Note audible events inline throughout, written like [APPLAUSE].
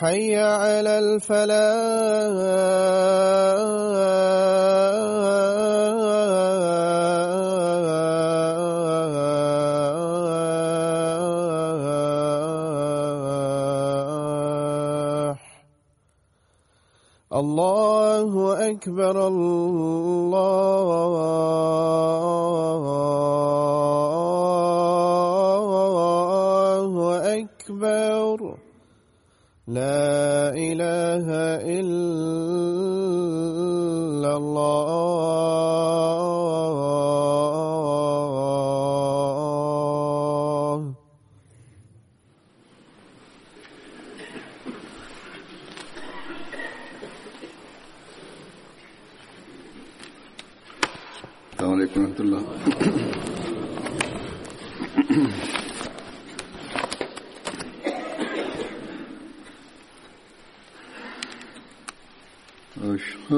حي على الفلاح. الله أكبر الله أكبر. لا إله إلا الله السلام عليكم ورحمة الله أشهد أن لا إله إلا الله وحده لا شريك له وأشهد أن محمدا عبده ورسوله أما بعد فأعوذ بالله من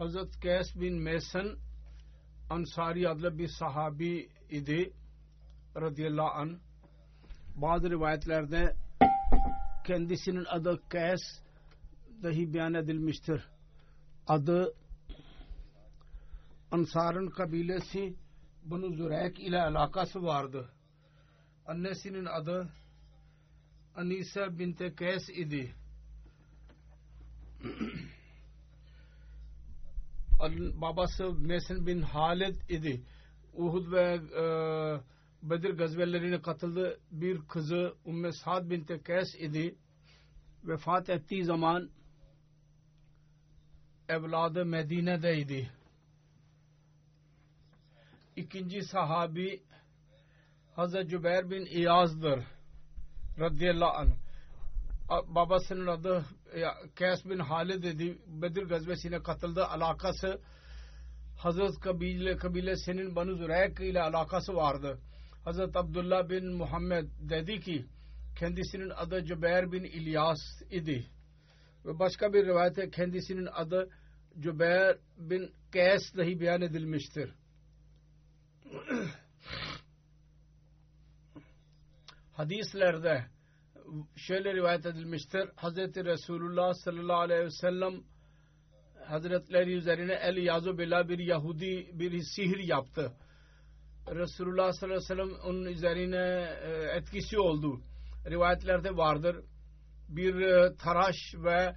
Hazret Kays bin Mason Ansari adlı bir sahabi idi radıyallahu an. Bazı rivayetlerde kendisinin adı Kays dahi beyan edilmiştir. Adı Ansar'ın kabilesi Banu Zürek ile alakası vardı. Annesinin adı Anisa binte Kays idi. [CLEARS THROAT] Babası Mesin bin Halid idi. Uhud ve e, Bedir gazvelerine katıldı. Bir kızı Ümmü Sa'd bin Kays idi. Vefat ettiği zaman evladı Medine'deydi. İkinci sahabi Hazreti Cübeyr bin İyaz'dır. Radıyallahu anh. Babasının adı Kays bin Halid. Bedir gazvesine katıldı. Alakası Hazret kabile, kabilesinin Banu Züreyk ile alakası vardı. Hazret Abdullah bin Muhammed dedi ki kendisinin adı Cübeyr bin İlyas idi. Ve başka bir rivayette kendisinin adı Cübeyr bin Kays dahi beyan edilmiştir. [CLEARS THROAT] Hadislerde şöyle rivayet edilmiştir. Hz. Resulullah sallallahu aleyhi ve sellem Hazretleri üzerine el yazu billah bir Yahudi bir sihir yaptı. Resulullah sallallahu aleyhi ve sellem onun üzerine etkisi oldu. Rivayetlerde vardır. Bir taraş ve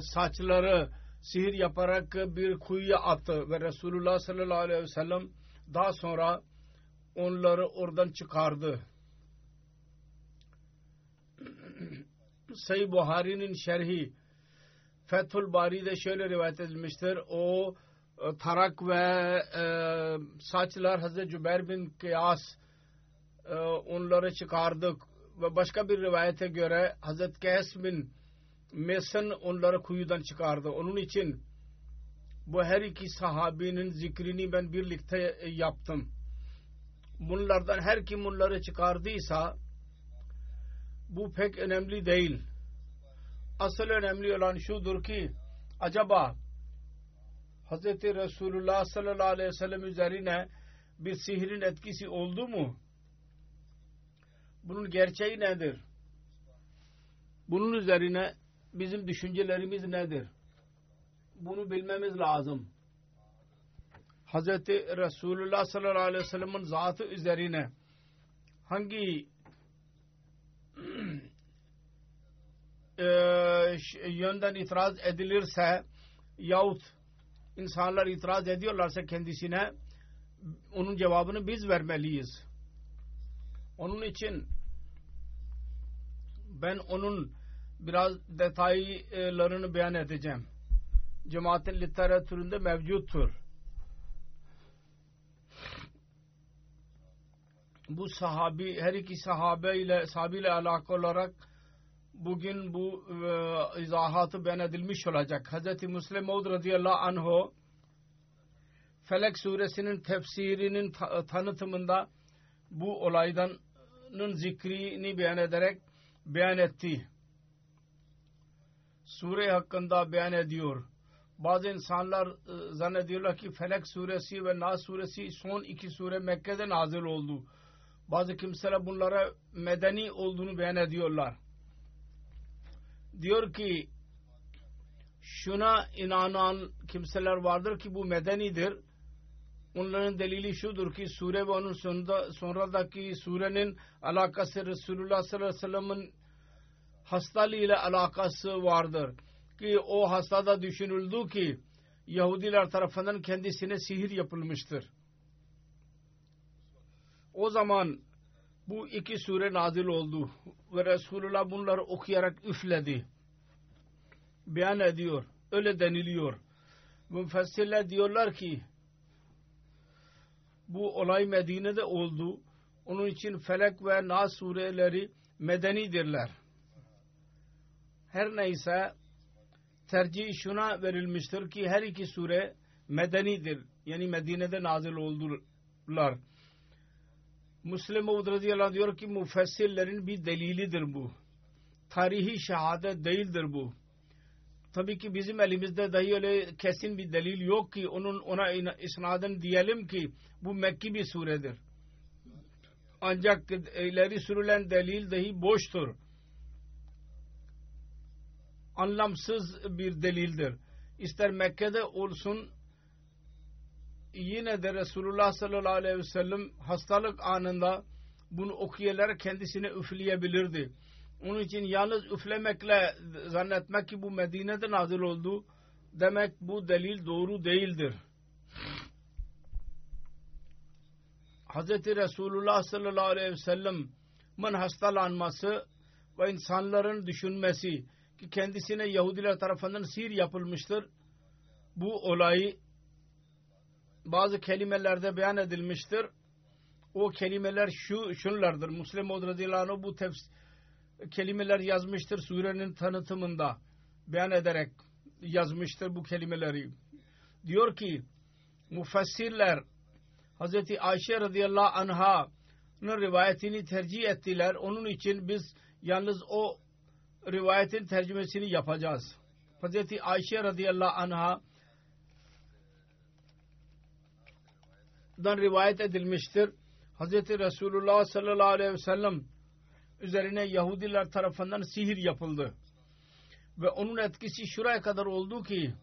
saçları sihir yaparak bir kuyuya attı ve Resulullah sallallahu aleyhi ve sellem daha sonra onları oradan çıkardı. Sayı Buhari'nin şerhi Fethül Bari'de şöyle rivayet edilmiştir. O tarak ve e, saçlar Hazreti Cübeyr bin Kıyas e, onları çıkardık ve başka bir rivayete göre Hazreti Kays bin Mesan onları kuyudan çıkardı. Onun için bu her iki sahabinin zikrini ben birlikte yaptım. Bunlardan her kim bunları çıkardıysa bu pek önemli değil. Asıl önemli olan şudur ki acaba Hz. Resulullah sallallahu aleyhi ve sellem üzerine bir sihrin etkisi oldu mu? Bunun gerçeği nedir? Bunun üzerine bizim düşüncelerimiz nedir? Bunu bilmemiz lazım. Hz. Resulullah sallallahu aleyhi ve sellem'in zatı üzerine hangi e, yönden itiraz edilirse yahut insanlar itiraz ediyorlarsa kendisine onun cevabını biz vermeliyiz. Onun için ben onun biraz detaylarını beyan edeceğim. Cemaatin literatüründe mevcuttur. Bu sahabi, her iki sahabe ile, sahabiyle alakalı olarak bugün bu e, izahatı beyan edilmiş olacak. Hz. Müslim Maud radıyallahu anhu Felek suresinin tefsirinin ta- tanıtımında bu olaydan zikrini beyan ederek beyan etti. Sure hakkında beyan ediyor. Bazı insanlar e, zannediyorlar ki Felek suresi ve Nas suresi son iki sure Mekke'de nazil oldu. Bazı kimseler bunlara medeni olduğunu beyan ediyorlar. Diyor ki şuna inanan kimseler vardır ki bu medenidir. Onların delili şudur ki sure ve onun sonunda, sonradaki surenin alakası Resulullah sallallahu aleyhi ve sellem'in hastalığı ile alakası vardır. Ki o hastada düşünüldü ki Yahudiler tarafından kendisine sihir yapılmıştır. O zaman bu iki sure nazil oldu ve Resulullah bunları okuyarak üfledi. Beyan ediyor. Öyle deniliyor. Müfessirler diyorlar ki bu olay Medine'de oldu. Onun için Felek ve Nas sureleri medenidirler. Her neyse tercih şuna verilmiştir ki her iki sure medenidir. Yani Medine'de nazil oldular. Müslim Mevud radıyallahu anh diyor ki müfessirlerin bir delilidir bu. Tarihi şehadet değildir bu. Tabii ki bizim elimizde dahi öyle kesin bir delil yok ki onun ona isnaden diyelim ki bu Mekki bir suredir. Ancak ileri sürülen delil dahi boştur. Anlamsız bir delildir. İster Mekke'de olsun yine de Resulullah sallallahu aleyhi ve sellem hastalık anında bunu okuyarak kendisine üfleyebilirdi. Onun için yalnız üflemekle zannetmek ki bu Medine'de nazil oldu demek bu delil doğru değildir. Hz. Resulullah sallallahu aleyhi ve sellem'in hastalanması ve insanların düşünmesi ki kendisine Yahudiler tarafından sihir yapılmıştır. Bu olayı kelimelerde beyan edilmiştir. O kelimeler şu şunlardır. Müslim radıyallahu bu tefs kelimeler yazmıştır surenin tanıtımında beyan ederek yazmıştır bu kelimeleri. Diyor ki mufassirler Hz. Ayşe radıyallahu anha'nın rivayetini tercih ettiler. Onun için biz yalnız o rivayetin tercümesini yapacağız. Hz. Ayşe radıyallahu anha dan rivayet edilmiştir. Hz. Resulullah sallallahu aleyhi ve sellem üzerine Yahudiler tarafından sihir yapıldı. Ve onun etkisi şuraya kadar oldu ki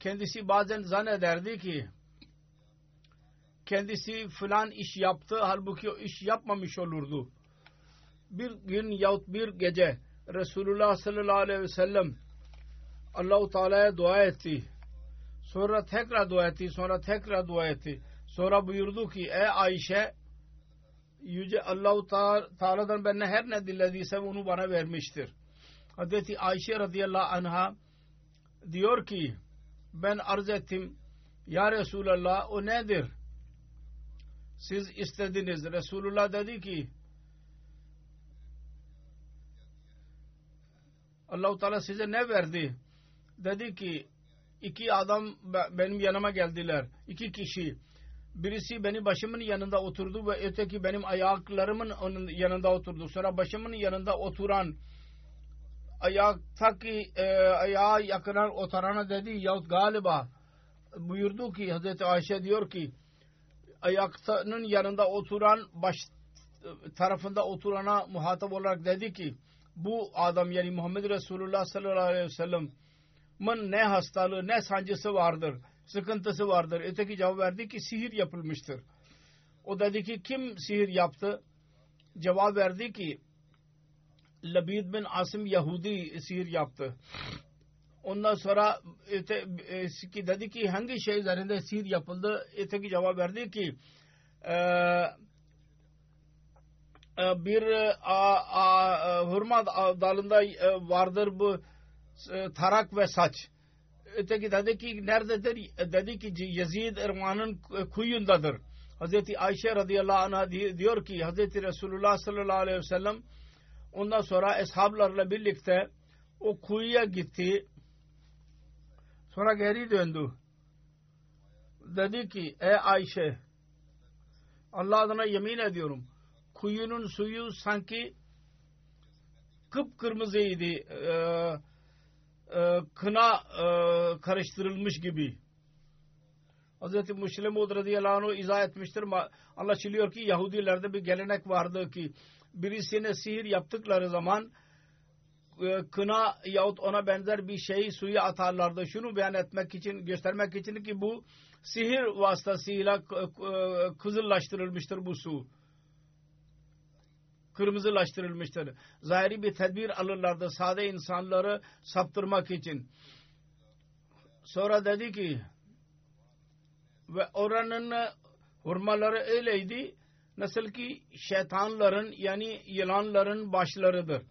kendisi bazen zannederdi ki kendisi filan iş yaptı halbuki o iş yapmamış olurdu. Bir gün yahut bir gece Resulullah sallallahu aleyhi ve sellem Allahu Teala'ya dua etti. Sonra tekrar dua etti. Sonra tekrar dua etti. Sonra buyurdu ki ey Ayşe Yüce Allahu Teala'dan ben her ne dilediysem onu bana vermiştir. Hazreti Ayşe radıyallahu anha diyor ki ben arz ettim ya Resulallah o nedir? Siz istediniz. Resulullah dedi ki Allahu Teala size ne verdi? Dedi ki iki adam benim yanıma geldiler. İki kişi. Birisi benim başımın yanında oturdu ve öteki benim ayaklarımın onun yanında oturdu. Sonra başımın yanında oturan ayaktaki e, ayağa yakınan oturana dedi yahut galiba buyurdu ki Hazreti Ayşe diyor ki ayaktanın yanında oturan baş tarafında oturana muhatap olarak dedi ki bu adam yani Muhammed Resulullah sallallahu aleyhi ve sellem'in ne hastalığı ne sancısı vardır sıkıntısı vardır. Öteki cevap verdi ki sihir yapılmıştır. O dedi ki kim sihir yaptı? Cevap verdi ki Labid bin Asim Yahudi sihir yaptı. Ondan sonra öte, ki dedi ki hangi şey üzerinde sihir yapıldı? Öteki cevap verdi ki bir a, a, hurma dalında vardır bu tarak ve saç öteki dedi ki nerededir? Dedi ki Yazid Irman'ın kuyundadır. Hazreti Ayşe radıyallahu anh'a diyor ki Hazreti Resulullah sallallahu aleyhi ve sellem ondan sonra eshablarla birlikte o kuyuya gitti. Sonra geri döndü. Dedi ki ey Ayşe Allah adına yemin ediyorum kuyunun suyu sanki kıpkırmızıydı. Ee, e, kına e, karıştırılmış gibi. Hz. Müslim radıyallahu anh izah etmiştir. Anlaşılıyor ki Yahudilerde bir gelenek vardı ki birisine sihir yaptıkları zaman e, kına yahut ona benzer bir şeyi suya atarlardı. Şunu beyan etmek için, göstermek için ki bu sihir vasıtasıyla kızıllaştırılmıştır bu su kırmızılaştırılmıştır. Zahiri bir tedbir alırlardı sade insanları saptırmak için. Sonra dedi ki ve oranın hurmaları öyleydi nasıl ki şeytanların yani yılanların başlarıdır.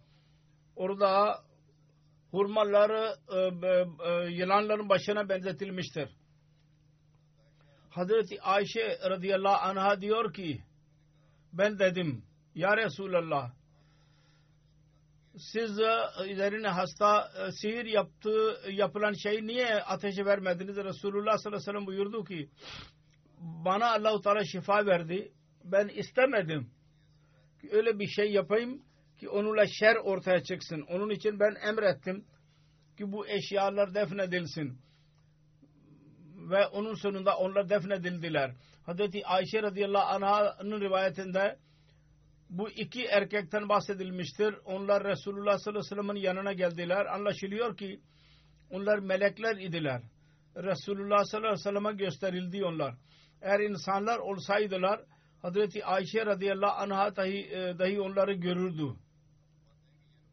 Orada hurmaları e, e, yılanların başına benzetilmiştir. Hazreti Ayşe radıyallahu anha diyor ki ben dedim ya Resulallah siz e, üzerine hasta e, sihir yaptığı yapılan şeyi niye ateşe vermediniz? Resulullah sallallahu aleyhi ve sellem buyurdu ki bana Allahu Teala şifa verdi. Ben istemedim ki öyle bir şey yapayım ki onunla şer ortaya çıksın. Onun için ben emrettim ki bu eşyalar defnedilsin. Ve onun sonunda onlar defnedildiler. Hazreti Ayşe radıyallahu anh'ın rivayetinde bu iki erkekten bahsedilmiştir. Onlar Resulullah sallallahu aleyhi ve sellem'in yanına geldiler. Anlaşılıyor ki onlar melekler idiler. Resulullah sallallahu aleyhi ve sellem'e gösterildi onlar. Eğer insanlar olsaydılar Hazreti Ayşe radıyallahu anh'a dahi, e, dahi onları görürdü.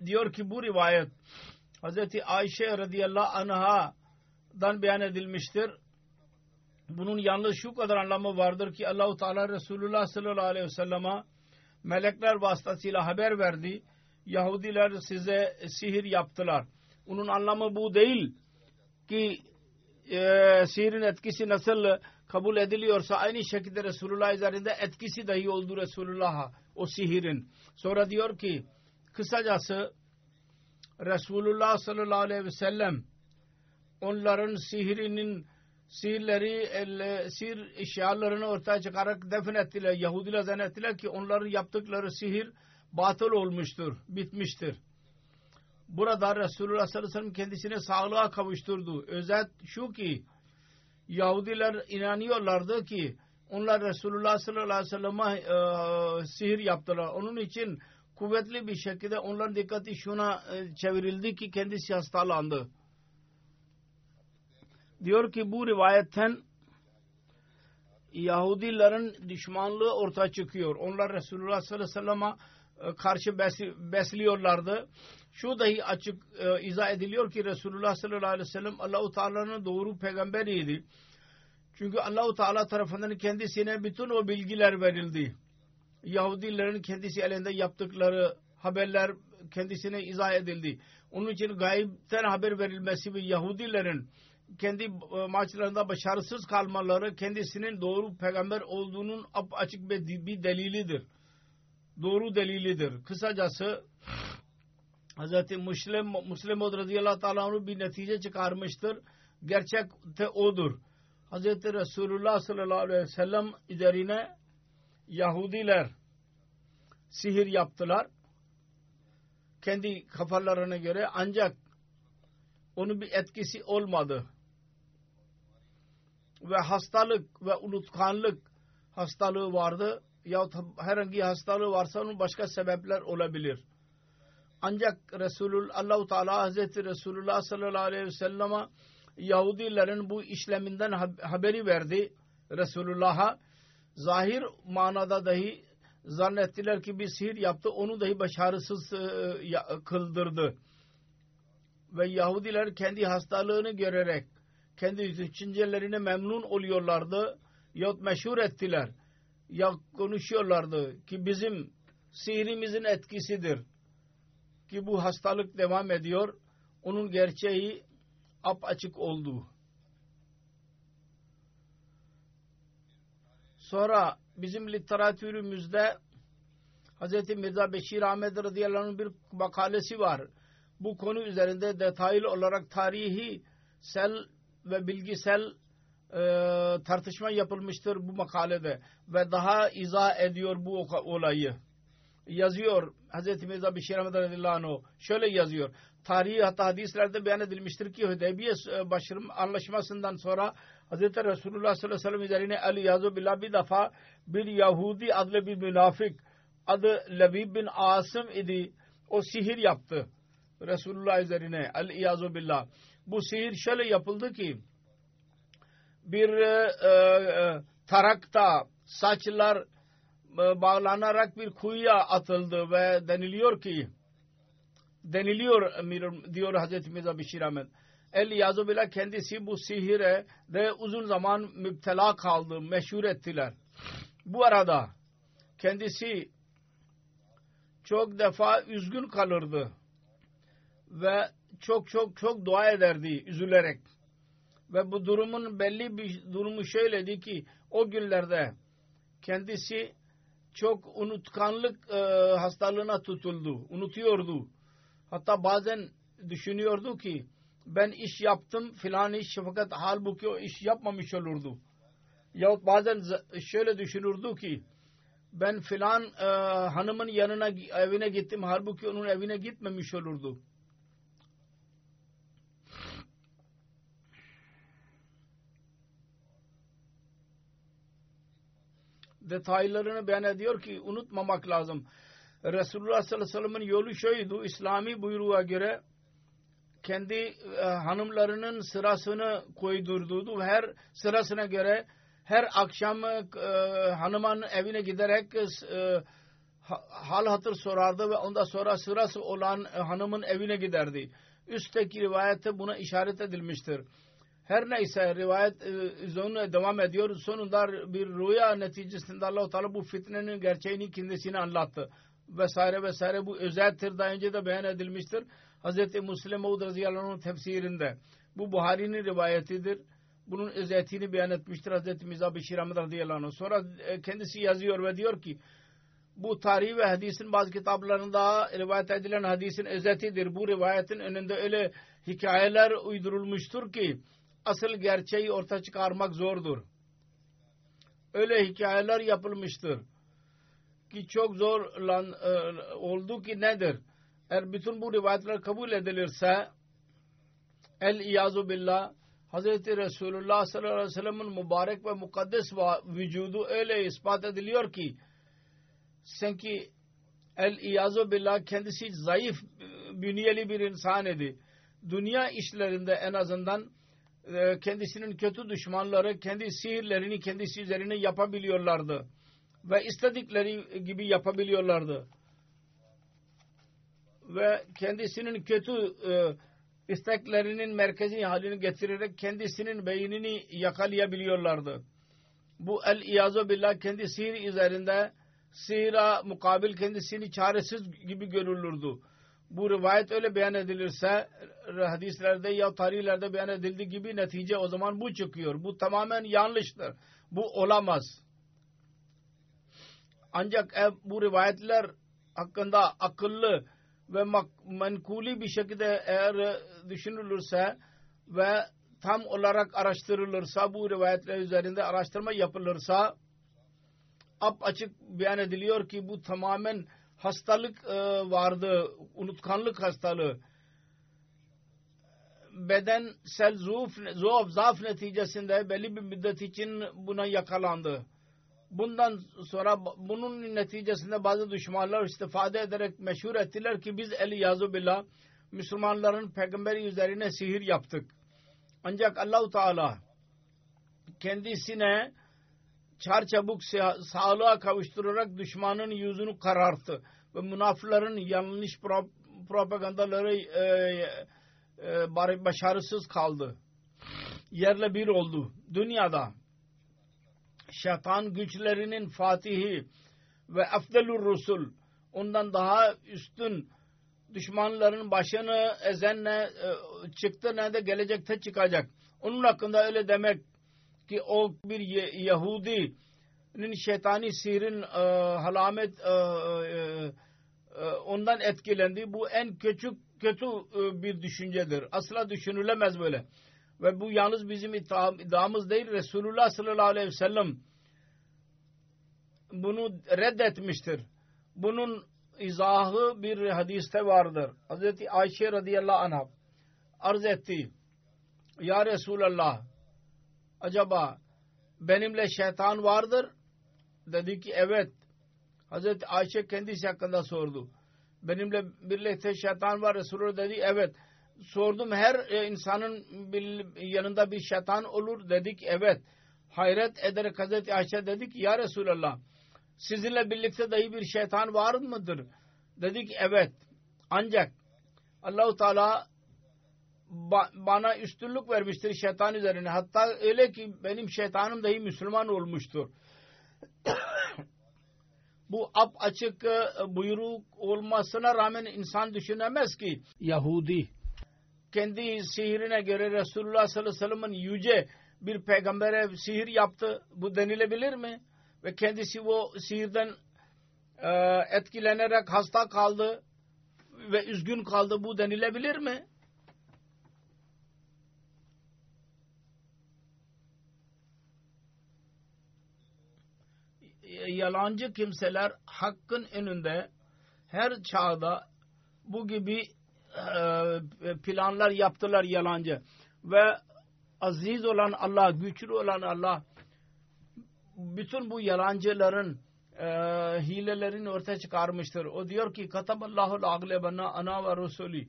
Diyor ki bu rivayet Hazreti Ayşe radıyallahu anh'a dan beyan edilmiştir. Bunun yalnız şu kadar anlamı vardır ki Allahu Teala Resulullah sallallahu aleyhi ve sellem'e melekler vasıtasıyla haber verdi. Yahudiler size sihir yaptılar. Onun anlamı bu değil ki e, sihirin etkisi nasıl kabul ediliyorsa aynı şekilde Resulullah üzerinde etkisi dahi oldu Resulullah'a o sihirin. Sonra diyor ki kısacası Resulullah sallallahu aleyhi ve sellem onların sihirinin sihirleri, el, sihir eşyalarını ortaya çıkarak defin ettiler. Yahudiler zannettiler ki onların yaptıkları sihir batıl olmuştur, bitmiştir. Burada Resulullah sallallahu aleyhi ve sellem kendisini sağlığa kavuşturdu. Özet şu ki Yahudiler inanıyorlardı ki onlar Resulullah sallallahu aleyhi ve sellem'e e, sihir yaptılar. Onun için kuvvetli bir şekilde onların dikkati şuna e, çevrildi ki kendisi hastalandı. Diyor ki bu rivayetten Yahudilerin düşmanlığı ortaya çıkıyor. Onlar Resulullah sallallahu aleyhi ve sellem'e karşı besliyorlardı. Şu dahi açık e, izah ediliyor ki Resulullah sallallahu aleyhi ve sellem Allahu Teala'nın doğru peygamberiydi. Çünkü Allahu Teala tarafından kendisine bütün o bilgiler verildi. Yahudilerin kendisi elinde yaptıkları haberler kendisine izah edildi. Onun için gayipten haber verilmesi ve Yahudilerin kendi maçlarında başarısız kalmaları kendisinin doğru peygamber olduğunun açık bir delilidir. Doğru delilidir. Kısacası Hz. Müslim, Müslim radıyallahu teala bir netice çıkarmıştır. Gerçekte odur. Hz. Resulullah sallallahu aleyhi ve sellem üzerine Yahudiler sihir yaptılar. Kendi kafalarına göre ancak onun bir etkisi olmadı. Ve hastalık ve unutkanlık hastalığı vardı. Yahut herhangi hastalığı varsa onun başka sebepler olabilir. Ancak Resulullah Allahu Teala Hazreti Resulullah sallallahu aleyhi ve selleme Yahudilerin bu işleminden haberi verdi Resulullah'a. Zahir manada dahi zannettiler ki bir sihir yaptı onu dahi başarısız e, kıldırdı. Ve Yahudiler kendi hastalığını görerek kendi düşüncelerine memnun oluyorlardı. Yahut meşhur ettiler. Ya konuşuyorlardı ki bizim sihirimizin etkisidir. Ki bu hastalık devam ediyor. Onun gerçeği ap açık oldu. Sonra bizim literatürümüzde Hz. Mirza Beşir Ahmet radıyallahu anh bir makalesi var. Bu konu üzerinde detaylı olarak tarihi sel ve bilgisel e, tartışma yapılmıştır bu makalede ve daha izah ediyor bu olayı. Yazıyor Hz. Mirza Beşir Ahmet radıyallahu anh şöyle yazıyor. Tarihi hatta hadislerde beyan edilmiştir ki Hudeybiye başarım anlaşmasından sonra Hz. Resulullah sallallahu aleyhi ve sellem üzerine Ali Yazu Billah bir defa bir Yahudi adlı bir münafık adı Lebib bin Asım idi. O sihir yaptı. Resulullah üzerine Ali Yazu Billah. Bu sihir şöyle yapıldı ki bir e, e, tarakta saçlar e, bağlanarak bir kuyuya atıldı ve deniliyor ki deniliyor diyor Hazreti Mirza Bişir Ahmet. El Yazubila kendisi bu sihire de uzun zaman müptela kaldı, meşhur ettiler. Bu arada kendisi çok defa üzgün kalırdı ve çok çok çok dua ederdi üzülerek. Ve bu durumun belli bir durumu şöyledi ki o günlerde kendisi çok unutkanlık e, hastalığına tutuldu, unutuyordu. Hatta bazen düşünüyordu ki ben iş yaptım filan iş fakat halbuki o iş yapmamış olurdu. Yahut bazen şöyle düşünürdü ki ben filan e, hanımın yanına evine gittim halbuki onun evine gitmemiş olurdu. Detaylarını beyan ediyor ki unutmamak lazım. Resulullah sallallahu aleyhi ve sellem'in yolu şuydu. İslami buyruğa göre kendi e, hanımlarının sırasını koydurduğu her sırasına göre her akşam e, hanımın evine giderek e, hal hatır sorardı ve ondan sonra sırası olan e, hanımın evine giderdi. Üstteki rivayette buna işaret edilmiştir. Her neyse rivayet üzerine devam ediyor. Sonunda bir rüya neticesinde Allah-u Teala bu fitnenin gerçeğini kendisine anlattı. Vesaire vesaire bu özeldir. Daha önce de beyan edilmiştir. Hz. Müslim Maud radıyallahu anh'ın tefsirinde. Bu Buhari'nin rivayetidir. Bunun özetini beyan etmiştir Hz. Mirza Beşir Ahmet radıyallahu anh. Sonra e, kendisi yazıyor ve diyor ki bu tarih ve hadisin bazı kitaplarında rivayet edilen hadisin özetidir. Bu rivayetin önünde öyle hikayeler uydurulmuştur ki asıl gerçeği orta çıkarmak zordur. Öyle hikayeler yapılmıştır ki çok zor lan, e, oldu ki nedir? Eğer bütün bu rivayetler kabul edilirse el iyazu billah Hz. Resulullah sallallahu aleyhi ve sellem'in mübarek ve mukaddes vücudu öyle ispat ediliyor ki sanki el iyazu billah kendisi zayıf bünyeli bir insan idi. Dünya işlerinde en azından e, kendisinin kötü düşmanları kendi sihirlerini kendisi üzerine yapabiliyorlardı. Ve istedikleri gibi yapabiliyorlardı. Ve kendisinin kötü e, isteklerinin merkezi halini getirerek kendisinin beynini yakalayabiliyorlardı. Bu el-iyazu billah kendi sihir üzerinde sihira mukabil kendisini çaresiz gibi görülürdü. Bu rivayet öyle beyan edilirse hadislerde ya tarihlerde beyan edildiği gibi netice o zaman bu çıkıyor. Bu tamamen yanlıştır. Bu olamaz. Ancak bu rivayetler hakkında akıllı ve menkuli bir şekilde eğer düşünülürse ve tam olarak araştırılırsa bu rivayetler üzerinde araştırma yapılırsa ap açık beyan ediliyor ki bu tamamen hastalık vardı unutkanlık hastalığı bedensel zuf, zuf, zaf neticesinde belli bir müddet için buna yakalandı bundan sonra bunun neticesinde bazı düşmanlar istifade ederek meşhur ettiler ki biz eli yazu billah Müslümanların peygamberi üzerine sihir yaptık. Ancak Allahu Teala kendisine çarçabuk sağlığa kavuşturarak düşmanın yüzünü kararttı ve münafıkların yanlış propagandaları e, e, başarısız kaldı. Yerle bir oldu. Dünyada şeytan güçlerinin fatihi ve afdelur rusul ondan daha üstün düşmanların başını ezenle e, çıktı ne de gelecekte çıkacak. Onun hakkında öyle demek ki o bir Yahudi'nin şeytani sihirin e, halamet e, e, ondan etkilendi. Bu en küçük kötü bir düşüncedir. Asla düşünülemez böyle. Ve bu yalnız bizim iddiamız değil. Resulullah sallallahu aleyhi ve sellem bunu reddetmiştir. Bunun izahı bir hadiste vardır. Hazreti Ayşe radıyallahu anh arz etti. Ya Resulallah acaba benimle şeytan vardır? Dedi ki evet. Hazreti Ayşe kendisi hakkında sordu. Benimle birlikte şeytan var Resulullah dedi evet sordum her e, insanın yanında bir şeytan olur dedik evet. Hayret ederek Hazreti Ayşe dedik ya Resulallah sizinle birlikte dahi bir şeytan var mıdır? Dedik evet. Ancak Allahu Teala bana üstünlük vermiştir şeytan üzerine. Hatta öyle ki benim şeytanım dahi Müslüman olmuştur. [COUGHS] Bu ap açık e, buyruk olmasına rağmen insan düşünemez ki Yahudi kendi sihirine göre Resulullah sallallahu aleyhi ve sellem'in yüce bir peygambere sihir yaptı. Bu denilebilir mi? Ve kendisi o sihirden e, etkilenerek hasta kaldı ve üzgün kaldı. Bu denilebilir mi? Yalancı kimseler hakkın önünde her çağda bu gibi e, planlar yaptılar yalancı. Ve aziz olan Allah, güçlü olan Allah bütün bu yalancıların e, hilelerini ortaya çıkarmıştır. O diyor ki kataballahu aglebana ana ve rusuli.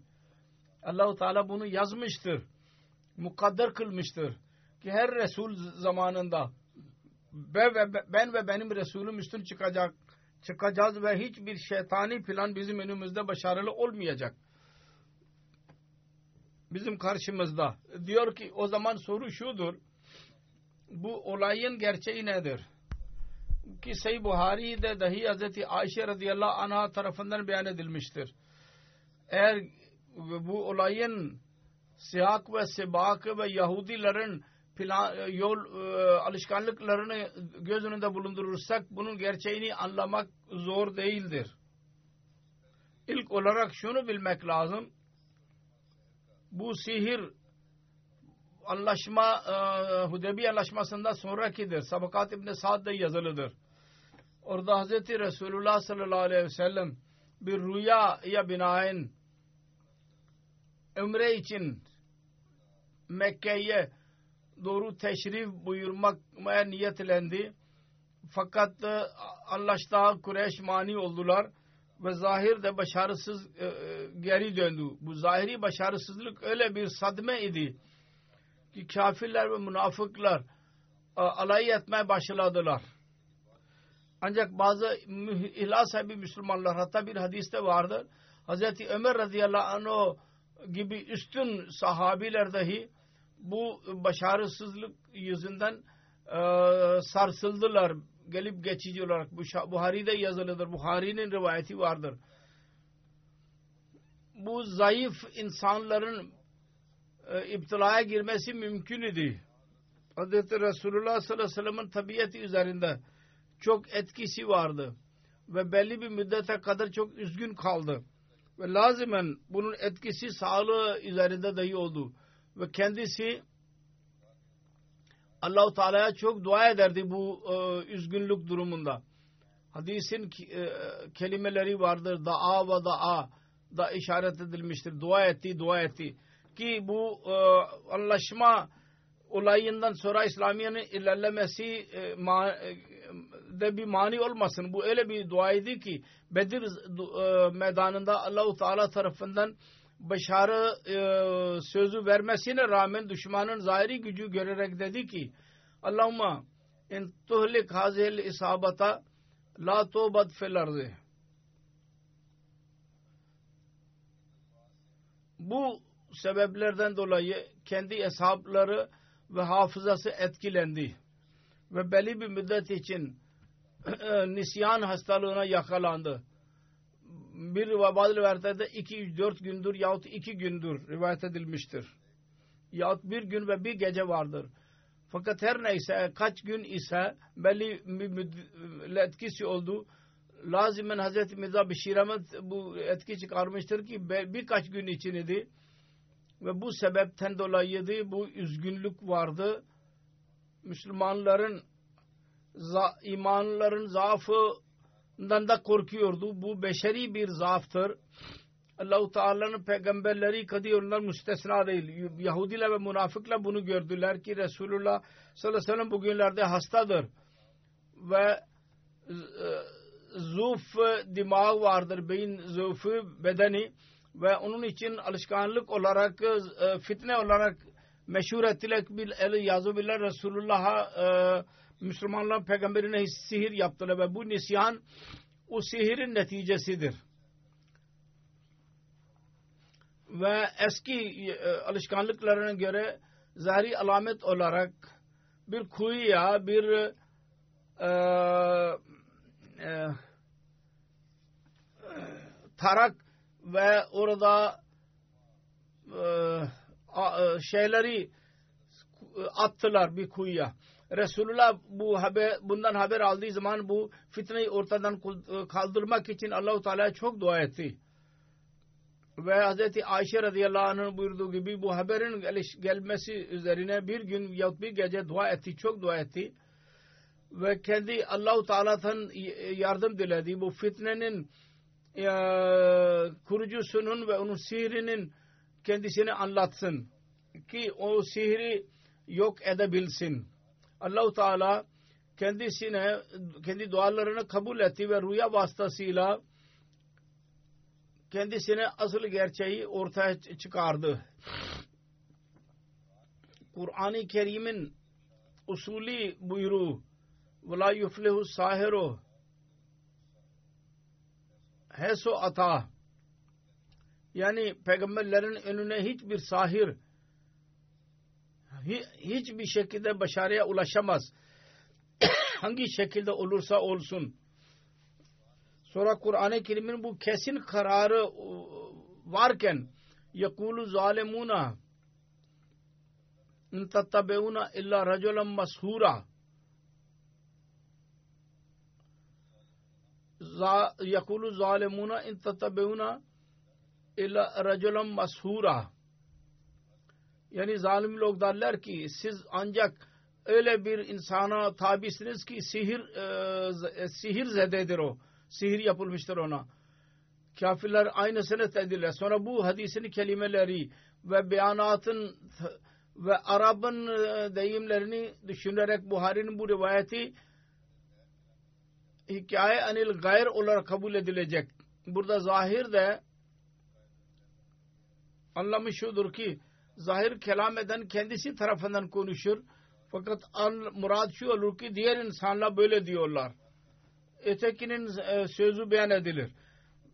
Allahu Teala bunu yazmıştır. Mukadder kılmıştır. Ki her Resul zamanında ben ve benim Resulüm üstün çıkacak çıkacağız ve hiçbir şeytani plan bizim önümüzde başarılı olmayacak bizim karşımızda. Diyor ki o zaman soru şudur. Bu olayın gerçeği nedir? Ki Sayı Buhari'de dahi Hazreti Ayşe radıyallahu anh'a tarafından beyan edilmiştir. Eğer bu olayın siyak ve sibak ve Yahudilerin plan, yol e, alışkanlıklarını göz önünde bulundurursak bunun gerçeğini anlamak zor değildir. İlk olarak şunu bilmek lazım. Bu sihir anlaşma e, Hudebi anlaşmasında sonrakidir. Sabakat İbni Sa'd'da yazılıdır. Orada Hz. Resulullah sallallahu aleyhi ve sellem bir rüyaya binaen ömre için Mekke'ye doğru teşrif buyurmaya niyetlendi. Fakat e, anlaştığa Kureyş mani oldular ve zahirde başarısız e, e, geri döndü. Bu zahiri başarısızlık öyle bir sadme idi ki kafirler ve münafıklar alay etmeye başladılar. Ancak bazı ihlas sahibi Müslümanlar hatta bir hadiste vardır. Hazreti Ömer radıyallahu anh gibi üstün sahabiler dahi bu başarısızlık yüzünden e, sarsıldılar gelip geçici olarak. Bu Buhari'de yazılıdır. Buhari'nin rivayeti vardır. Bu zayıf insanların e, iptilaya girmesi mümkün idi. Hz. Resulullah sallallahu aleyhi ve sellem'in tabiatı üzerinde çok etkisi vardı. Ve belli bir müddete kadar çok üzgün kaldı. Ve lazimen bunun etkisi sağlığı üzerinde dahi oldu. Ve kendisi Allahu Teala'ya çok dua ederdi bu e, üzgünlük durumunda. Hadisin e, kelimeleri vardır. Da'a ve da'a da işaret edilmiştir. Dua etti, dua etti. Ki bu e, anlaşma olayından sonra İslamiyet'in ilerlemesi e, ma, e, de bir mani olmasın. Bu öyle bir duaydı ki Bedir e, meydanında Allahu Teala tarafından başarı e, sözü vermesine rağmen düşmanın zahiri gücü görerek dedi ki Allahumma in tuhlik hazihil isabata la tobat fil ardı. Bu sebeplerden dolayı kendi hesapları ve hafızası etkilendi ve belli bir müddet için nisyan hastalığına yakalandı. Bir bazı rivayetlerde iki dört gündür yahut iki gündür rivayet edilmiştir. Yahut bir gün ve bir gece vardır. Fakat her neyse kaç gün ise belli bir etkisi oldu. Lazimen Hazreti Mirza Bişir Ahmet bu etki çıkarmıştır ki birkaç gün için idi. Ve bu sebepten dolayıydı bu üzgünlük vardı. Müslümanların imanların zaafından da korkuyordu. Bu beşeri bir zaaftır. Allah-u Teala'nın peygamberleri kadi onlar müstesna değil. Yahudiler ve münafıklar bunu gördüler ki Resulullah sallallahu aleyhi ve sellem bugünlerde hastadır. Ve e, zuf dimağ vardır. Beyin zufu bedeni ve onun için alışkanlık olarak e, fitne olarak meşhur ettiler bil yazı billah Resulullah'a e, Müslümanlar peygamberine sihir yaptılar ve bu nisyan o sihirin neticesidir. Ve eski e, alışkanlıklarına göre zahiri alamet olarak bir kuyuya bir e, e, tarak ve orada e, e şeyleri attılar bir kuyuya. Resulullah bu haber, bundan haber aldığı zaman bu fitneyi ortadan e, kaldırmak için Allahu Teala'ya çok dua etti. Ve Hz. Ayşe radıyallahu anh'ın buyurduğu gibi bu haberin gelmesi üzerine bir gün yahut bir gece dua etti, çok dua etti. Ve kendi Allahu Teala'dan yardım diledi. Bu fitnenin e, kurucusunun ve onun sihrinin kendisini anlatsın. Ki o sihri yok edebilsin Allahu Teala kendisine kendi dualarını kabul etti ve rüya vasıtasıyla kendisine asıl gerçeği ortaya çıkardı. Kur'an-ı Kerim'in usulü buyruğu وَلَا يُفْلِهُ السَّاهِرُ Heso ata Yani peygamberlerin önüne hiçbir sahir hiçbir şekilde başarıya ulaşamaz. [COUGHS] Hangi şekilde olursa olsun. Sonra Kur'an-ı Kerim'in bu kesin kararı varken yakulu zalimuna in tattabeuna illa raculan mashura yakulu zalimuna in tattabeuna illa raculan mashura yani zalim log derler ki siz ancak öyle bir insana tabisiniz ki sihir e, sihir zededir o. Sihir yapılmıştır ona. Kafirler aynısını tedirler. Sonra bu hadisin kelimeleri ve beyanatın ve Arap'ın e, deyimlerini düşünerek Buhari'nin bu rivayeti hikaye anil gayr olarak kabul edilecek. Burada zahir de anlamı şudur ki zahir kelam eden kendisi tarafından konuşur. Fakat murad şu olur ki diğer insanlar böyle diyorlar. Ötekinin e, sözü beyan edilir.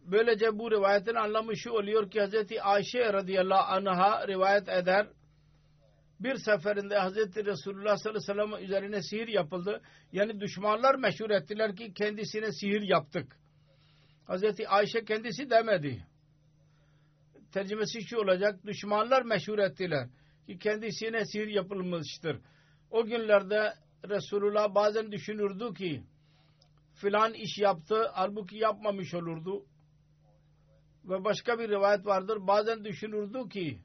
Böylece bu rivayetin anlamı şu oluyor ki Hz. Ayşe radıyallahu anh'a rivayet eder. Bir seferinde Hz. Resulullah sallallahu aleyhi ve sellem üzerine sihir yapıldı. Yani düşmanlar meşhur ettiler ki kendisine sihir yaptık. Hz. Ayşe kendisi demedi tercümesi şu olacak. Düşmanlar meşhur ettiler ki kendisine sihir yapılmıştır. O günlerde Resulullah bazen düşünürdü ki filan iş yaptı halbuki yapmamış olurdu. Ve başka bir rivayet vardır. Bazen düşünürdü ki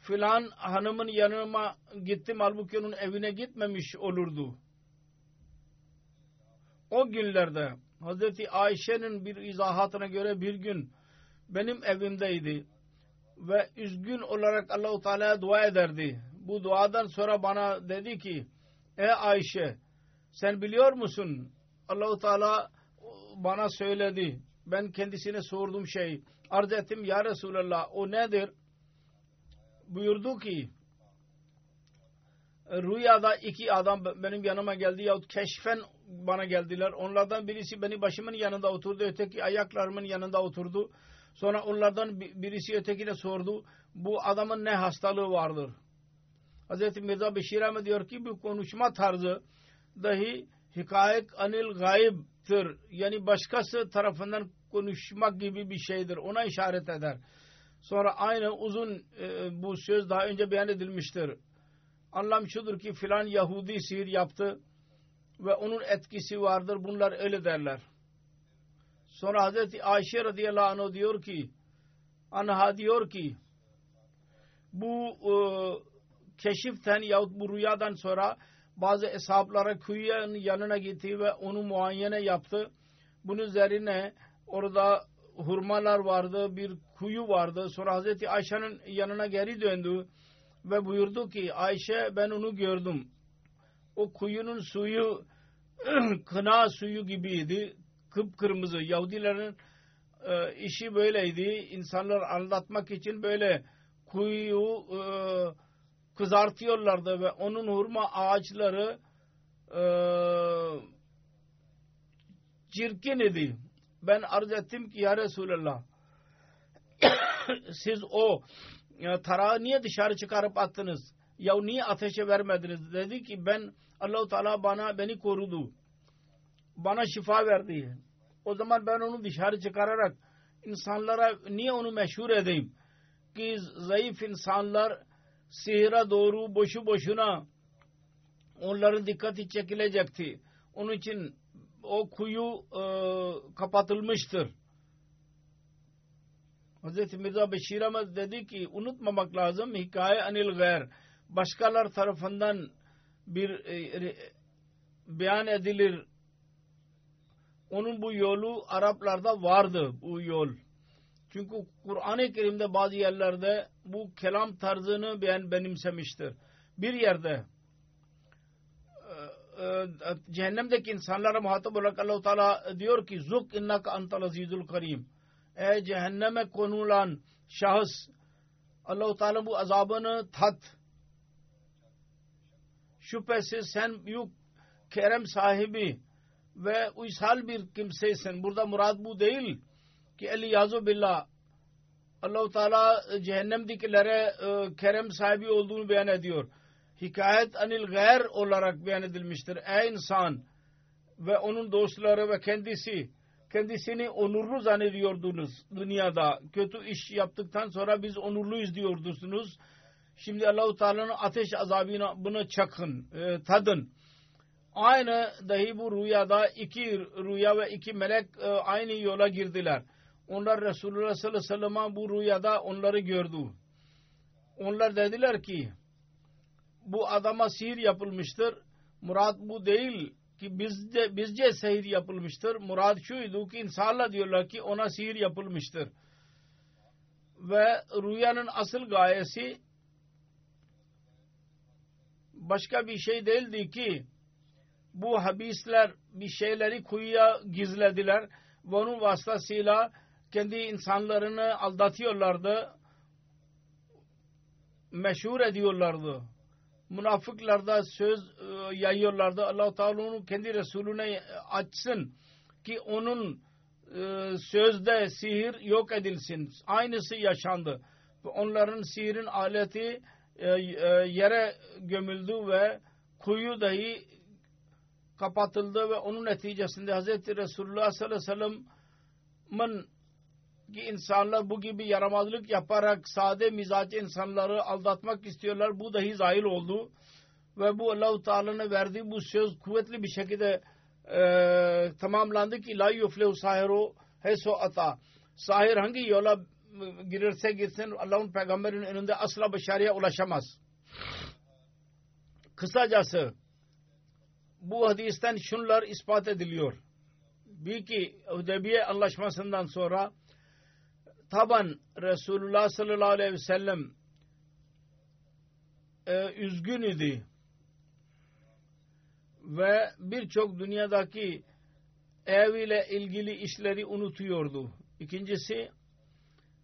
filan hanımın yanıma gittim halbuki onun evine gitmemiş olurdu. O günlerde Hazreti Ayşe'nin bir izahatına göre bir gün benim evimdeydi ve üzgün olarak Allahu Teala'ya dua ederdi. Bu duadan sonra bana dedi ki Ey Ayşe sen biliyor musun Allahu Teala bana söyledi. Ben kendisine sorduğum şey arz ettim ya Resulallah o nedir? Buyurdu ki rüyada iki adam benim yanıma geldi yahut keşfen bana geldiler. Onlardan birisi beni başımın yanında oturdu. Öteki ayaklarımın yanında oturdu. Sonra onlardan birisi ötekine sordu. Bu adamın ne hastalığı vardır? Hz. Mirza Beşir Ahmet diyor ki bu konuşma tarzı dahi hikayet anil gayiptir. Yani başkası tarafından konuşmak gibi bir şeydir. Ona işaret eder. Sonra aynı uzun e, bu söz daha önce beyan edilmiştir. Anlam şudur ki filan Yahudi sihir yaptı ve onun etkisi vardır. Bunlar öyle derler. Sonra Hazreti Ayşe radıyallahu anh diyor ki anha diyor ki bu e, keşiften yahut bu rüyadan sonra bazı hesaplara kuyuya yanına gitti ve onu muayene yaptı. Bunun üzerine orada hurmalar vardı, bir kuyu vardı. Sonra Hazreti Ayşe'nin yanına geri döndü ve buyurdu ki Ayşe ben onu gördüm. O kuyunun suyu [CLEARS THROAT] kına suyu gibiydi kıpkırmızı Yahudilerin e, işi böyleydi. İnsanlar anlatmak için böyle kuyu e, kızartıyorlardı ve onun hurma ağaçları e, çirkin idi. Ben arz ettim ki ya Resulallah [COUGHS] siz o e, tarağı niye dışarı çıkarıp attınız? Ya niye ateşe vermediniz? Dedi ki ben Allahu Teala bana beni korudu. Bana şifa verdi. O zaman ben onu dışarı çıkararak insanlara niye onu meşhur edeyim? Ki zayıf insanlar sihire doğru boşu boşuna onların dikkati çekilecekti. Onun için o kuyu e, kapatılmıştır. Hz. Mirza Beşir Ahmet dedi ki unutmamak lazım hikaye anil gayr. Başkalar tarafından bir e, beyan edilir onun bu yolu Araplarda vardı bu yol. Çünkü Kur'an-ı Kerim'de bazı yerlerde bu kelam tarzını beğen benimsemiştir. Bir yerde e, e, cehennemdeki insanlara muhatap olarak Allah-u Teala diyor ki zuk innaka antal azizul karim. Ey cehenneme konulan şahıs Allah-u Teala bu azabını tat. Şüphesiz sen büyük kerem sahibi ve uysal bir kimseysen burada murad bu değil ki eli yazu billah Allahu Teala e, cehennemdekilere e, kerem sahibi olduğunu beyan ediyor. Hikayet anil gayr olarak beyan edilmiştir. Ey insan ve onun dostları ve kendisi kendisini onurlu zannediyordunuz dünyada. Kötü iş yaptıktan sonra biz onurluyuz diyordunuz. Şimdi Allahu Teala'nın ateş azabını bunu çakın, e, tadın. Aynı dahi bu rüyada iki rüya ve iki melek e, aynı yola girdiler. Onlar Resulullah sallallahu aleyhi ve sellem'e bu rüyada onları gördü. Onlar dediler ki bu adama sihir yapılmıştır. Murat bu değil ki bizce, bizce sihir yapılmıştır. Murad şuydu ki insanlar diyorlar ki ona sihir yapılmıştır. Ve rüyanın asıl gayesi başka bir şey değildi ki bu habisler bir şeyleri kuyuya gizlediler. Onun vasıtasıyla kendi insanlarını aldatıyorlardı. Meşhur ediyorlardı. Münafıklarda söz e, yayıyorlardı. Allah Teala kendi Resulüne açsın ki onun e, sözde sihir yok edilsin. Aynısı yaşandı. Onların sihirin aleti e, yere gömüldü ve kuyu dahi kapatıldı ve onun neticesinde Hz. Resulullah sallallahu aleyhi ve sellem'in ki insanlar bu gibi yaramazlık yaparak sade mizaç insanları aldatmak istiyorlar. Bu dahi zahil oldu. Ve bu Allah-u Teala'nın verdiği bu söz kuvvetli bir şekilde e, tamamlandı ki la yuflehu sahiru heso ata. Sahir hangi yola girirse gitsin Allah'ın peygamberinin önünde asla başarıya ulaşamaz. Kısacası bu hadisten şunlar ispat ediliyor. Bir ki Hudeybiye anlaşmasından sonra taban Resulullah sallallahu aleyhi ve sellem e, üzgün idi ve birçok dünyadaki ev ile ilgili işleri unutuyordu. İkincisi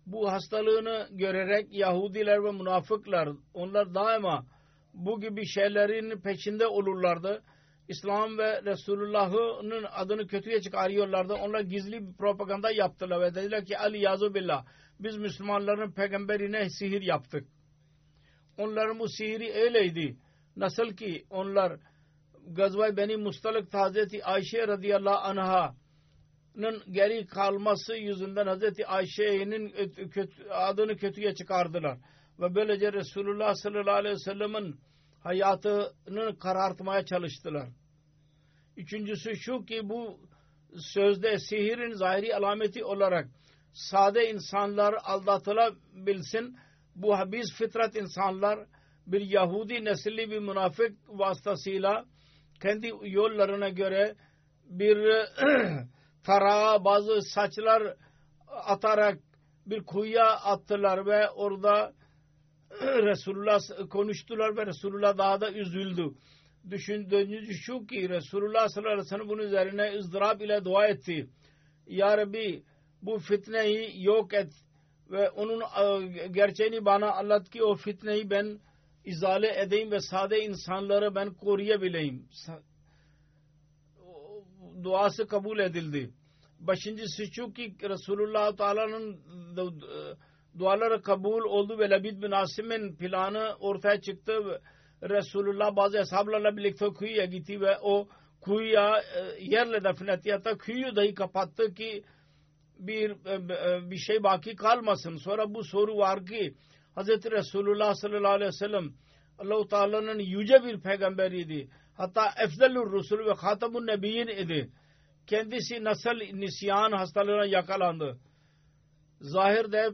bu hastalığını görerek Yahudiler ve münafıklar onlar daima bu gibi şeylerin peşinde olurlardı. İslam ve Resulullah'ın adını kötüye çıkarıyorlardı. Onlar gizli bir propaganda yaptılar ve dediler ki Ali yazu billah biz Müslümanların peygamberine sihir yaptık. Onların bu sihiri öyleydi. Nasıl ki onlar Gazvay Beni Mustalık Hazreti Ayşe radıyallahu anha'nın geri kalması yüzünden Hazreti Ayşe'nin adını kötüye çıkardılar. Ve böylece Resulullah sallallahu aleyhi ve sellem'in hayatını karartmaya çalıştılar. Üçüncüsü şu ki bu sözde sihirin zahiri alameti olarak sade insanlar aldatılabilsin. Bu habis fitrat insanlar bir Yahudi nesilli bir münafık vasıtasıyla kendi yollarına göre bir [CLEARS THROAT] tarağa bazı saçlar atarak bir kuyuya attılar ve orada [CLEARS THROAT] Resulullah konuştular ve Resulullah daha da üzüldü. Düşündüğünüz şu ki Resulullah sallallahu aleyhi ve sellem bunun üzerine ızdırap ile dua etti. Ya Rabbi bu fitneyi yok et ve onun e, gerçeğini bana anlat ki o fitneyi ben izale edeyim ve sade insanları ben koruyabileyim. Duası kabul edildi. Beşincisi şu ki Resulullah Teala'nın duaları kabul oldu ve Labid bin Asim'in planı ortaya çıktı. Resulullah bazı hesaplarla birlikte kuyuya gitti ve o kuyuya e, yerle defnetti. Hatta kuyuyu dahi kapattı ki bir e, e, bir şey baki kalmasın. Sonra bu soru var ki Hz. Resulullah sallallahu aleyhi ve sellem Allah-u Teala'nın yüce bir peygamberiydi. Hatta efdelur rusul ve hatamun nebiyyin idi. Kendisi nasıl nisyan hastalığına yakalandı zahirde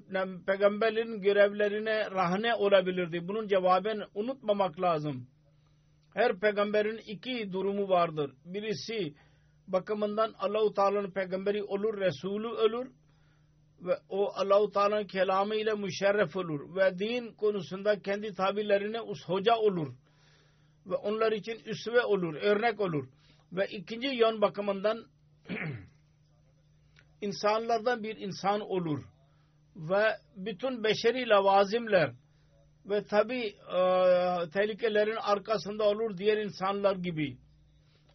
peygamberin görevlerine rahne olabilirdi. Bunun cevabını unutmamak lazım. Her peygamberin iki durumu vardır. Birisi bakımından Allahu Teala'nın peygamberi olur, Resulü olur ve o Allahu Teala'nın kelamı ile müşerref olur ve din konusunda kendi tabirlerine hoca olur ve onlar için üsve olur, örnek olur ve ikinci yön bakımından [CLEARS THROAT] insanlardan bir insan olur ve bütün beşeri lavazimler ve tabi e, tehlikelerin arkasında olur diğer insanlar gibi.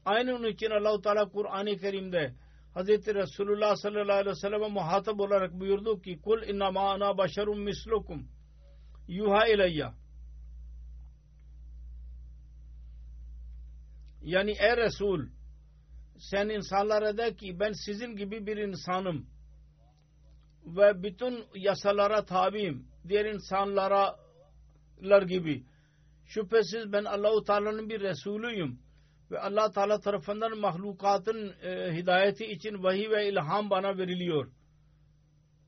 Aynı onun için Allah-u Teala Kur'an-ı Kerim'de Hz. Resulullah sallallahu aleyhi ve selleme muhatap olarak buyurdu ki kul innama ana başerum mislukum yuha ileyya yani ey Resul sen insanlara de ki ben sizin gibi bir insanım ve bütün yasalara tabiyim diğer insanlara gibi şüphesiz ben Allahu Teala'nın bir Resulüyüm ve Allah Teala tarafından mahlukatın e, hidayeti için vahiy ve ilham bana veriliyor.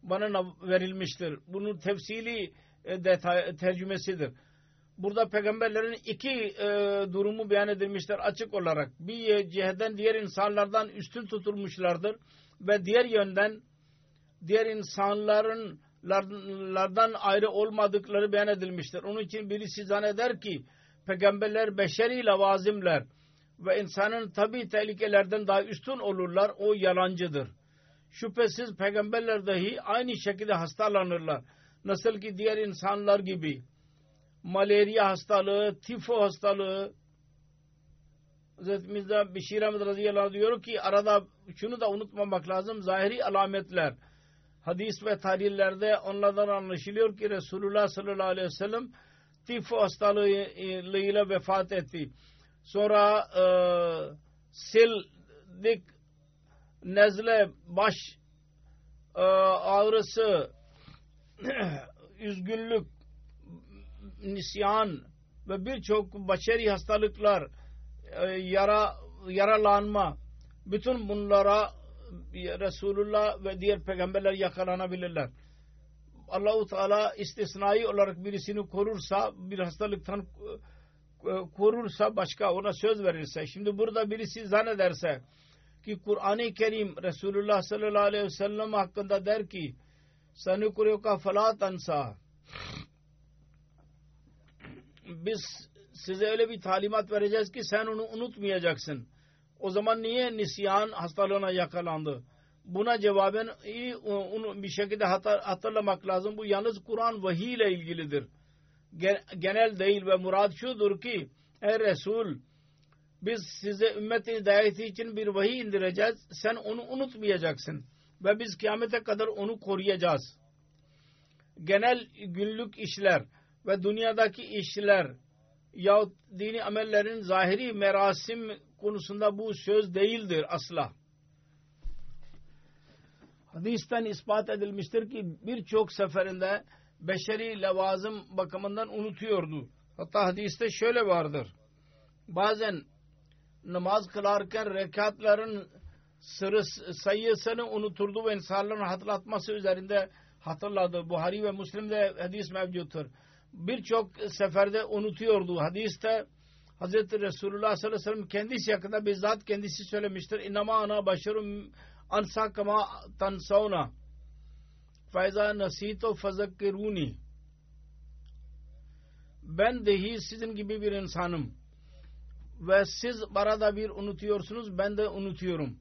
Bana verilmiştir. Bunun tefsili e, detay, tercümesidir. Burada peygamberlerin iki e, durumu beyan edilmiştir açık olarak. Bir ciheden diğer insanlardan üstün tutulmuşlardır ve diğer yönden diğer insanların lardan ayrı olmadıkları beyan edilmiştir. Onun için birisi zanneder ki peygamberler beşeri lavazimler ve insanın tabi tehlikelerden daha üstün olurlar. O yalancıdır. Şüphesiz peygamberler dahi aynı şekilde hastalanırlar. Nasıl ki diğer insanlar gibi malaria hastalığı, tifo hastalığı Hazreti Mirza Bişir Ahmet radıyallahu anh diyor ki arada şunu da unutmamak lazım. Zahiri alametler hadis ve tarihlerde onlardan anlaşılıyor ki Resulullah sallallahu aleyhi ve sellem tifo hastalığıyla vefat etti. Sonra e, sildik nezle baş e, ağrısı [CLEARS THROAT] üzgünlük nisyan ve birçok başeri hastalıklar e, yara yaralanma bütün bunlara Resulullah ve diğer peygamberler yakalanabilirler. Allahu Teala istisnai olarak birisini korursa bir hastalıktan e, korursa başka ona söz verirse şimdi burada birisi zannederse ki Kur'an-ı Kerim Resulullah sallallahu aleyhi ve sellem hakkında der ki sanukruka fala tansa biz size öyle bir talimat vereceğiz ki sen onu unutmayacaksın. O zaman niye nisyan hastalığına yakalandı? Buna cevaben iyi onu bir şekilde hatırlamak lazım. Bu yalnız Kur'an vahiy ile ilgilidir. Genel değil ve murad şudur ki ey Resul biz size ümmet hidayeti için bir vahiy indireceğiz. Sen onu unutmayacaksın. Ve biz kıyamete kadar onu koruyacağız. Genel günlük işler ve dünyadaki işler yahut dini amellerin zahiri merasim konusunda bu söz değildir asla. Hadisten ispat edilmiştir ki birçok seferinde beşeri levazım bakımından unutuyordu. Hatta hadiste şöyle vardır. Bazen namaz kılarken rekatların sırı, sayısını unuturdu ve insanların hatırlatması üzerinde hatırladı. Buhari ve Müslim'de hadis mevcuttur. Birçok seferde unutuyordu. Hadiste Hz. Resulullah sallallahu aleyhi ve sellem kendisi hakkında bizzat kendisi söylemiştir. İnnama ana başarım ansa kama tansavna faiza nasito fazakkiruni ben dahi sizin gibi bir insanım ve siz barada bir unutuyorsunuz ben de unutuyorum.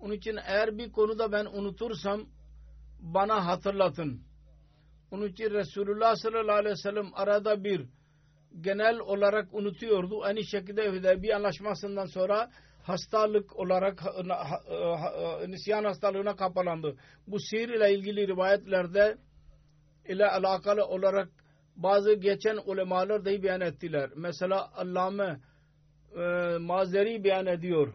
Onun için eğer bir konuda ben unutursam bana hatırlatın. Onun için Resulullah sallallahu aleyhi ve sellem arada bir genel olarak unutuyordu. Aynı şekilde Hüdeybiye anlaşmasından sonra hastalık olarak nisyan hastalığına kapalandı. Bu sihir ile ilgili rivayetlerde ile alakalı olarak bazı geçen ulemalar dahi beyan ettiler. Mesela Allame e, Mazeri beyan ediyor.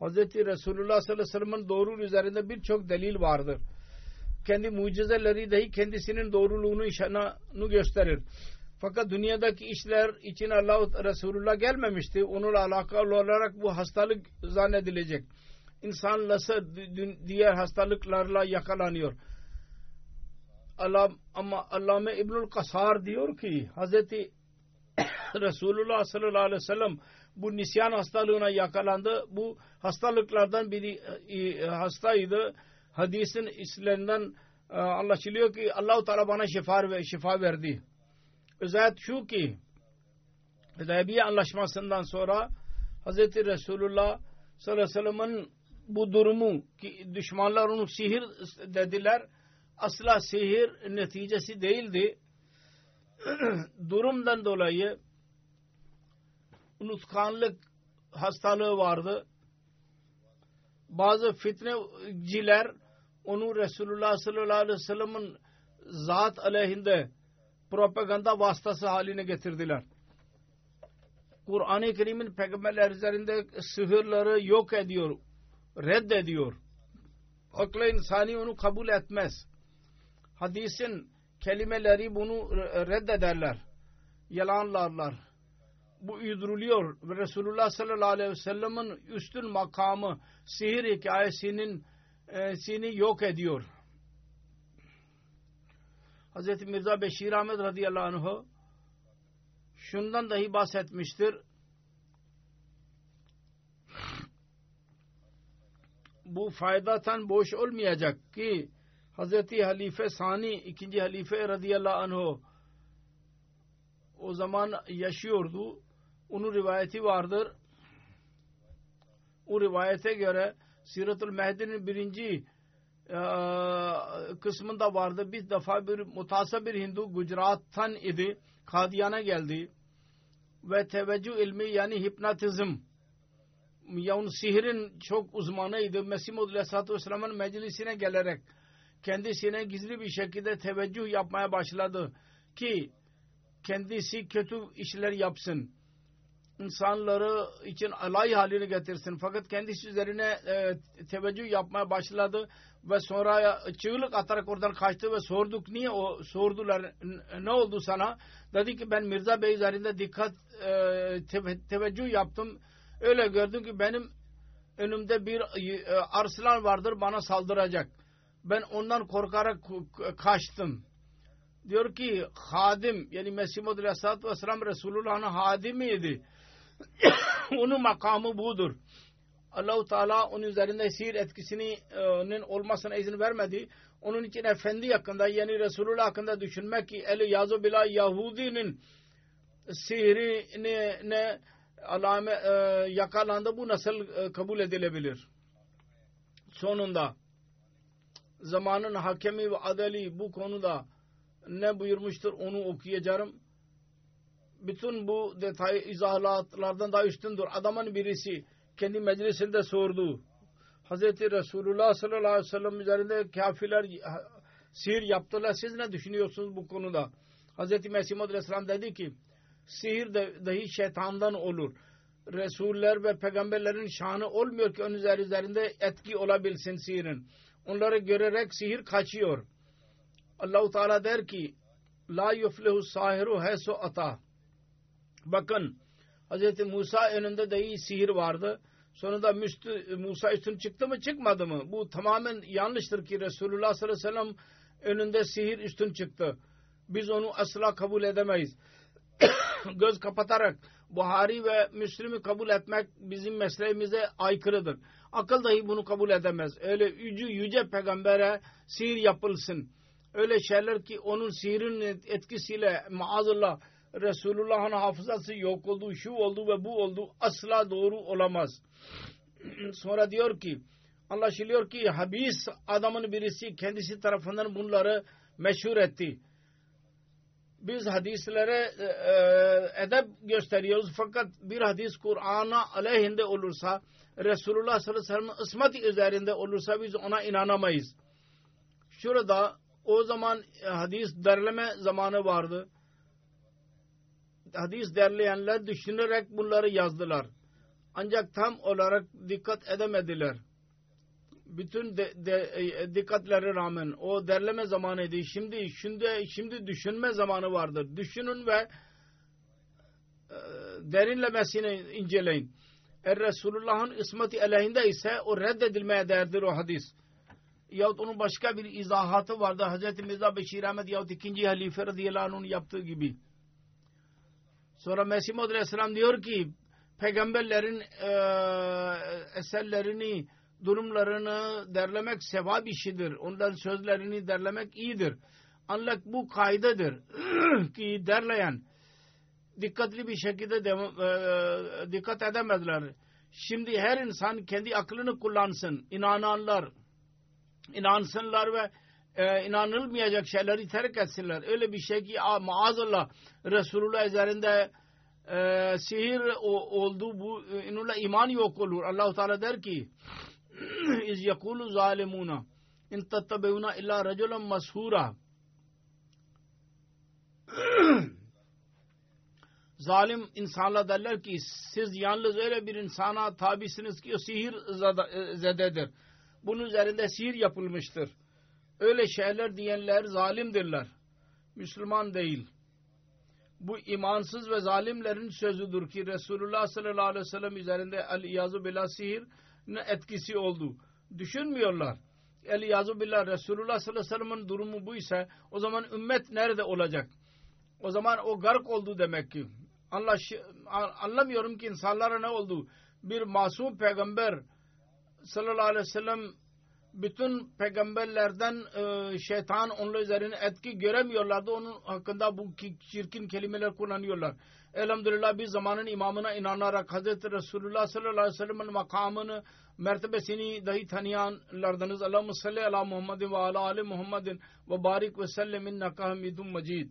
Hz. Resulullah sallallahu aleyhi ve sellem'in doğru üzerinde birçok delil vardır. Kendi mucizeleri dahi kendisinin doğruluğunu işanını gösterir. Fakat dünyadaki işler için Allah Resulullah gelmemişti. Onunla alakalı olarak bu hastalık zannedilecek. İnsan nasıl diğer hastalıklarla yakalanıyor. Allah, ama Allame İbnül Kasar diyor ki Hazreti [COUGHS] Resulullah sallallahu aleyhi ve sellem bu nisyan hastalığına yakalandı. Bu hastalıklardan biri e, hastaydı. Hadisin islerinden e, anlaşılıyor ki Allah-u Teala bana şifa, şifa verdi. Özet şu ki Hudaybiye anlaşmasından sonra Hz. Resulullah sallallahu aleyhi ve sellem'in bu durumu ki düşmanlar onu sihir dediler asla sihir neticesi değildi. [CLEARS THROAT] Durumdan dolayı unutkanlık hastalığı vardı. bazı fitneciler onu Resulullah sallallahu aleyhi ve sellem'in zat aleyhinde propaganda vasıtası haline getirdiler. Kur'an-ı Kerim'in peygamberler üzerinde sihirleri yok ediyor, reddediyor. Akla insani onu kabul etmez. Hadisin kelimeleri bunu reddederler. Yalanlarlar. Bu uyduruluyor Resulullah sallallahu aleyhi ve sellem'in üstün makamı sihir hikayesinin e, sini yok ediyor. Hz. Mirza Beşir Ahmet radıyallahu anh şundan dahi bahsetmiştir. Bu faydatan boş olmayacak ki Hz. Halife Sani ikinci halife radıyallahu anh o zaman yaşıyordu. Onun rivayeti vardır. O rivayete göre Siratul Mehdi'nin birinci e, kısmında vardı. Bir defa bir mutasa bir Hindu Gujarat'tan idi. Kadiyan'a geldi. Ve teveccüh ilmi yani hipnotizm yani sihirin çok uzmanıydı. Mesih Muhammed Aleyhisselatü Vesselam'ın meclisine gelerek kendisine gizli bir şekilde teveccüh yapmaya başladı ki kendisi kötü işler yapsın. İnsanları için alay haline getirsin. Fakat kendisi üzerine e, teveccüh yapmaya başladı ve sonra çığlık atarak oradan kaçtı ve sorduk niye o sordular ne oldu sana? Dedi ki ben Mirza Bey üzerinde dikkat e, te, teveccüh yaptım. Öyle gördüm ki benim önümde bir e, arslan vardır bana saldıracak. Ben ondan korkarak kaçtım diyor ki hadim yani Mesih Muhammed Aleyhisselatü Vesselam Resulullah'ın hadimiydi. [COUGHS] onun makamı budur. Allahu Teala onun üzerinde sihir etkisinin olmasına izin vermedi. Onun için efendi hakkında yani Resulullah hakkında düşünmek ki eli yazu bila Yahudinin sihrini ne alame e, yakalandı bu nasıl e, kabul edilebilir? Sonunda zamanın hakemi ve adeli bu konuda ne buyurmuştur onu okuyacağım. Bütün bu detay izahlardan daha üstündür. Adamın birisi kendi meclisinde sordu. Hz. Resulullah sallallahu aleyhi ve sellem üzerinde kafirler sihir yaptılar. Siz ne düşünüyorsunuz bu konuda? Hz. Mesih Aleyhisselam dedi ki sihir de, dahi şeytandan olur. Resuller ve peygamberlerin şanı olmuyor ki onun üzerinde etki olabilsin sihirin. Onları görerek sihir kaçıyor. Allahu Teala der ki la yuflehu sahiru heso ata bakın Hz. Musa önünde dahi sihir vardı. Sonunda Müstü, Musa üstün çıktı mı çıkmadı mı? Bu tamamen yanlıştır ki Resulullah sallallahu aleyhi ve sellem önünde sihir üstün çıktı. Biz onu asla kabul edemeyiz. [COUGHS] Göz kapatarak Buhari ve Müslim'i kabul etmek bizim mesleğimize aykırıdır. Akıl dahi bunu kabul edemez. Öyle yüce, yüce peygambere sihir yapılsın öyle şeyler ki onun sihirin etkisiyle maazallah Resulullah'ın hafızası yok oldu, şu oldu ve bu oldu asla doğru olamaz. [CLEARS THROAT] Sonra diyor ki anlaşılıyor ki habis adamın birisi kendisi tarafından bunları meşhur etti. Biz hadislere e, e, edep gösteriyoruz fakat bir hadis Kur'an'a aleyhinde olursa Resulullah sallallahu aleyhi ve sellem'in ısmati üzerinde olursa biz ona inanamayız. Şurada o zaman e, hadis derleme zamanı vardı. Hadis derleyenler düşünerek bunları yazdılar. Ancak tam olarak dikkat edemediler. Bütün de, de, e, dikkatleri rağmen o derleme zamanıydı. Şimdi şimdi şimdi düşünme zamanı vardır. Düşünün ve e, derinlemesine inceleyin. Er Resulullah'ın ismeti aleyhinde ise o reddedilmeye değerdir o hadis yahut onun başka bir izahatı vardı. Hz. Mirza Beşir Ahmet yahut ikinci halife radıyallahu anh'ın yaptığı gibi. Sonra Mesih Maud Aleyhisselam diyor ki peygamberlerin e, eserlerini durumlarını derlemek sevap işidir. Onların sözlerini derlemek iyidir. Ancak bu kaydedir [CLEARS THROAT] ki derleyen dikkatli bir şekilde de, e, dikkat edemezler. Şimdi her insan kendi aklını kullansın. İnananlar inansınlar ve e, inanılmayacak şeyleri terk etsinler. Öyle bir şey ki maazallah Resulullah üzerinde e, sihir o, oldu bu inanla iman yok olur. allah Teala der ki [CLEARS THROAT] iz yekulu zalimuna in tattabeuna illa raculan mashura [CLEARS THROAT] zalim insanlar derler ki siz yalnız öyle bir insana tabisiniz ki o sihir zededir. Bunun üzerinde sihir yapılmıştır. Öyle şeyler diyenler zalimdirler. Müslüman değil. Bu imansız ve zalimlerin sözüdür ki Resulullah sallallahu aleyhi ve sellem üzerinde el-iyazu billah sihir etkisi oldu. Düşünmüyorlar. El-iyazu billah Resulullah sallallahu aleyhi ve sellem'in durumu bu ise o zaman ümmet nerede olacak? O zaman o gark oldu demek ki. Allah anlamıyorum ki insanlara ne oldu? Bir masum peygamber sallallahu aleyhi ve sellem bütün peygamberlerden e, şeytan onun üzerine etki göremiyorlardı. Onun hakkında bu çirkin kelimeler kullanıyorlar. Elhamdülillah bir zamanın imamına inanarak Hazreti Resulullah sallallahu aleyhi ve sellem'in makamını, mertebesini dahi tanıyanlardanız. Allahümme salli ala Muhammedin ve ala ali Muhammedin ve barik ve sellem innaka hamidun mecid.